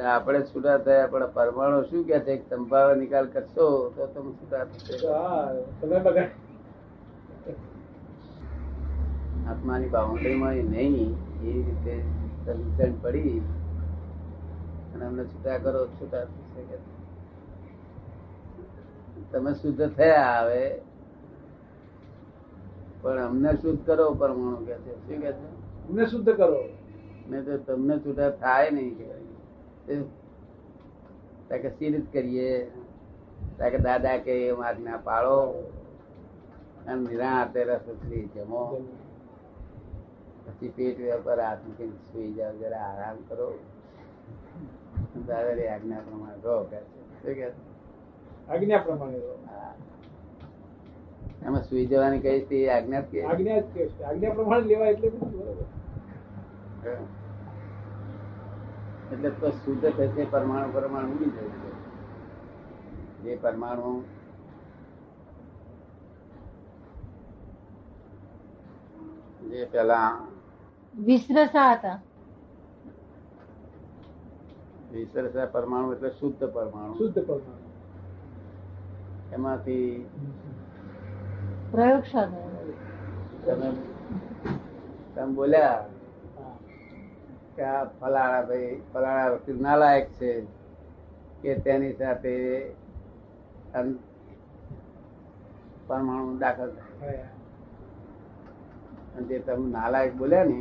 આપણે છૂટા થયા પણ પરમાણુ શું કે છે? સંભાવે નિકાલ કરશો તો તમે છૂટા થશે. આત્માની બાઉન્ડ્રીમાં નહીં એ રીતે સમજણ પડી અને અમને છૂટા કરો છૂટા થશે કે તમે શુદ્ધ થયા આવે પણ અમને શુદ્ધ કરો પરમાણુ કે છે. શું કે છે? અમને શુદ્ધ કરો. નહીં તો તમને છૂટા થાય નહીં કે તાકે સીરિત કરીએ તાકે દાદા કે એમ આજ્ઞા પાળો અને નિરાતે રસ ઉતરી જમો. પછી પેટ પર હાથ મૂકીને સુઈ જાઓ જરા આરામ કરો. દાદાની આજ્ઞા પ્રમાણે રહો કે આજ્ઞા પ્રમાણે રહો. એમાં સુઈ જવાની કઈ તે આજ્ઞા આજ્ઞા આજ્ઞા પ્રમાણે લેવાય એટલે બરોબર. એટલે તો શુદ્ધ થશે પરમાણુ પરમાણુ ઉડી જશે જે પરમાણુ જે પેલા વિસરસા હતા. વિસરસા પરમાણુ એટલે શુદ્ધ પરમાણુ. શુદ્ધ પરમાણુ. એમાંથી પ્રયોગશાળા. તમે તમે બોલ્યા. કે આ ફલાણા ભાઈ ફલાણા વકીલ નાલાયક છે કે તેની સાથે પરમાણુ દાખલ થાય. અને જે તમે નાલાયક બોલ્યા ને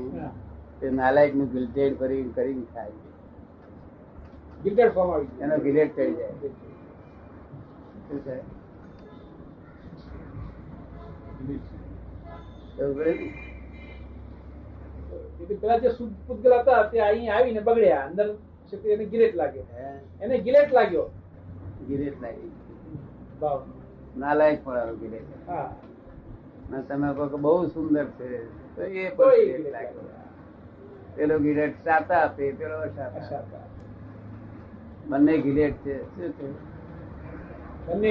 તે નાલાયકનું ગિલ્ટેડ કરી કરીને થાય એનો ગિલેટ થઈ જાય. શું એવું ને? એટલે પેલા જે શુદ્ધ પૂતગલ હતા તે અહીં આવીને બગડ્યા. અંદર શક્તિ એને ગિલેટ લાગ્યો. એને ગિલેટ લાગ્યો. ગિલેટ લાગી. નાલાયક પણ ગિરેટ હા. તમે કહો કે બહુ સુંદર છે. તો એ ગિલેટ લાગ્યો. પેલો ગિરેટ સાતા આપે પેલો સાતા બંને ગિલેટ છે. શું છે? બંને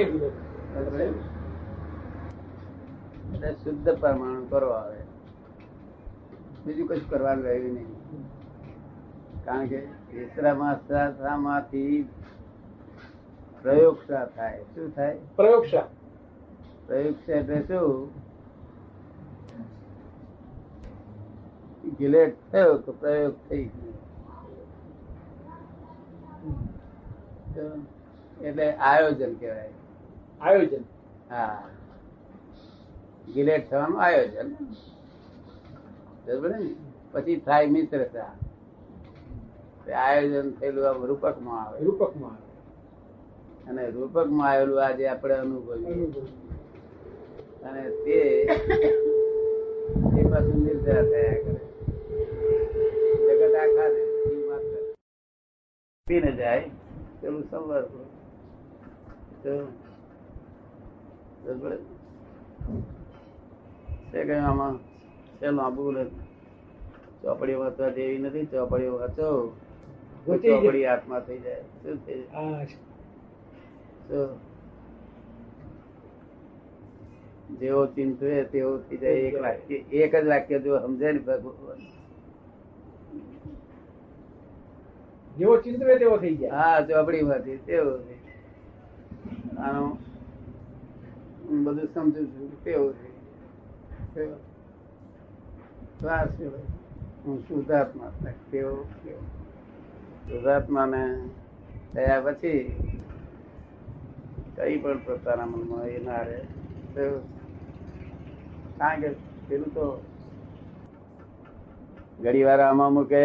એટલે શુદ્ધ પરમાણુ કરો આવે બીજું કશું કરવાનું રહ્યું નહીં. કારણ કે પ્રયોગશા થાય. શું થાય? પ્રયોગશા પ્રયોગશા એટલે શું? ગિલેટ થયો તો પ્રયોગ થઈ ગયો. એટલે આયોજન કહેવાય. આયોજન. હા. ગિલેટ થવાનું આયોજન. પછી થાય મિત્રતા આયોજન થયેલું આમ રૂપકમાં આવે. રૂપકમાં અને રૂપકમાં આવેલું આજે આપણે અનુભવ્યું અનુભવ. અને તે એ પાછું નિર્ધાર થયા કરે. જગત આખા ને પીને જાય પેલું સંવર તો આમાં છે લાંબુ ચોપડી વાંચવા જેવી નથી ચોપડી વાંચો. ચોપડી આત્મા થઈ જાય. શું થઈ જાય? જેવો ચિંતવે તેવો થઈ જાય. એક વાક્ય એક જ વાક્ય જો સમજે ને ભગવાન. જેવો ચિંતવે તેવો થઈ જાય. હા ચોપડી માંથી તેવો જાય. બધું સમજુ છું તેવો થઈ જાય. શ્વાસ હું શુદ્ધાત્મા કેવો તેવો. શુદ્ધાત્માને થયા પછી કઈ પણ પોતાના મનમાં એ ના રહે. કારણ કે પેલું તો ઘડી વાર આમાં મૂકે,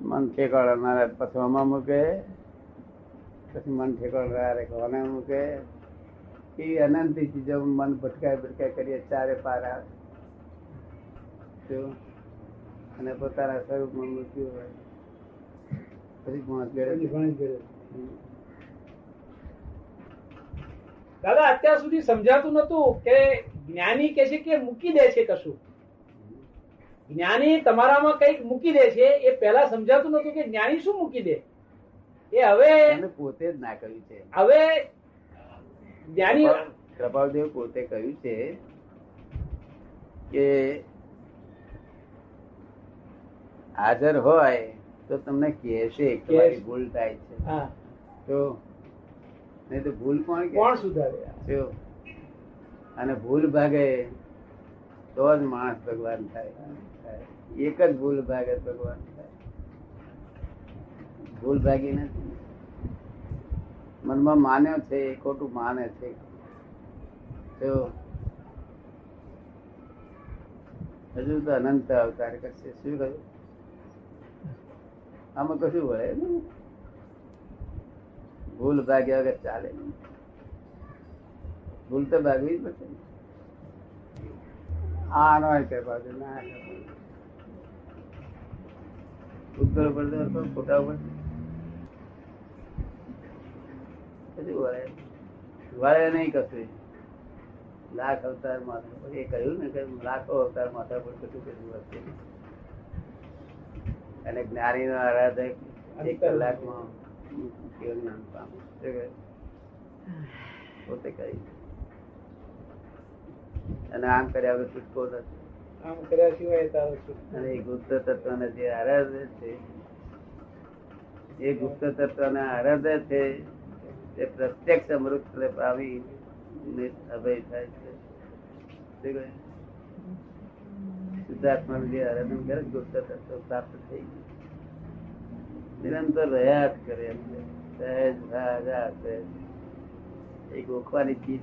મન ઠેકાણા પછી આમાં મૂકે, પછી મન ઠેકાણા રે કોને મૂકે. એ અનંત ચીજો મન ભટકાય ભટકાય કરીએ, ચારે પાર આવે. અને પોતાના સ્વરૂપમાં મૃત્યુ હોય. પછી પાંચ ઘરે. દાદા અત્યાર સુધી સમજાતું નતું કે જ્ઞાની કે છે કે મૂકી દે છે કશું. જ્ઞાની તમારામાં કંઈક મૂકી દે છે એ પહેલા સમજાતું નતું કે જ્ઞાની શું મૂકી દે. એ હવે એને પોતે જ ના કહ્યું છે. હવે જ્ઞાની કૃપાલદેવ પોતે કહ્યું છે કે હાજર હોય તો તમને કહેશે કે ભૂલ થાય છે. તો નહીં તો ભૂલ કોણ કોણ સુધારે? અને ભૂલ ભાગે તો જ માણસ ભગવાન થાય. એક જ ભૂલ ભાગે ભગવાન થાય. ભૂલ ભાગી નથી. મનમાં માન્યો છે એ ખોટું માને છે. તો હજુ તો અનંત અવતાર કરશે. શું કહ્યું? આમાં કશું વળે ભૂલ ભાગ્યા વગર ચાલે ભૂલ તો ભાગવી જ પડશે ને. આ નો કે બાજુ ના ઉત્તર પડતો ખોટા ઉપર. કશું વળે વળે નહીં કશું. લાખ અવતાર માથા. એ કહ્યું ને કે લાખો અવતાર માથા પર કશું કશું નહીં. અને જ્ઞાની નો આરાધક એક કલાકમાં કેવું જ્ઞાન પામે. પોતે કહી. અને આમ કર્યા વગર છૂટકો નથી આમ કર્યા સિવાય તારો અને એ ગુપ્ત તત્વને જે આરાધે છે એ ગુપ્ત તત્વને આરાધે છે તે પ્રત્યક્ષ અમૃત પામી અભય થાય છે. કહે? જે આરાધન કરે ગુપ્ત પ્રાપ્ત થઈ નિરંતર રહ્યા જ કરે. સહેજ રાજા સહેજ. એક ઓખવાની ચીજ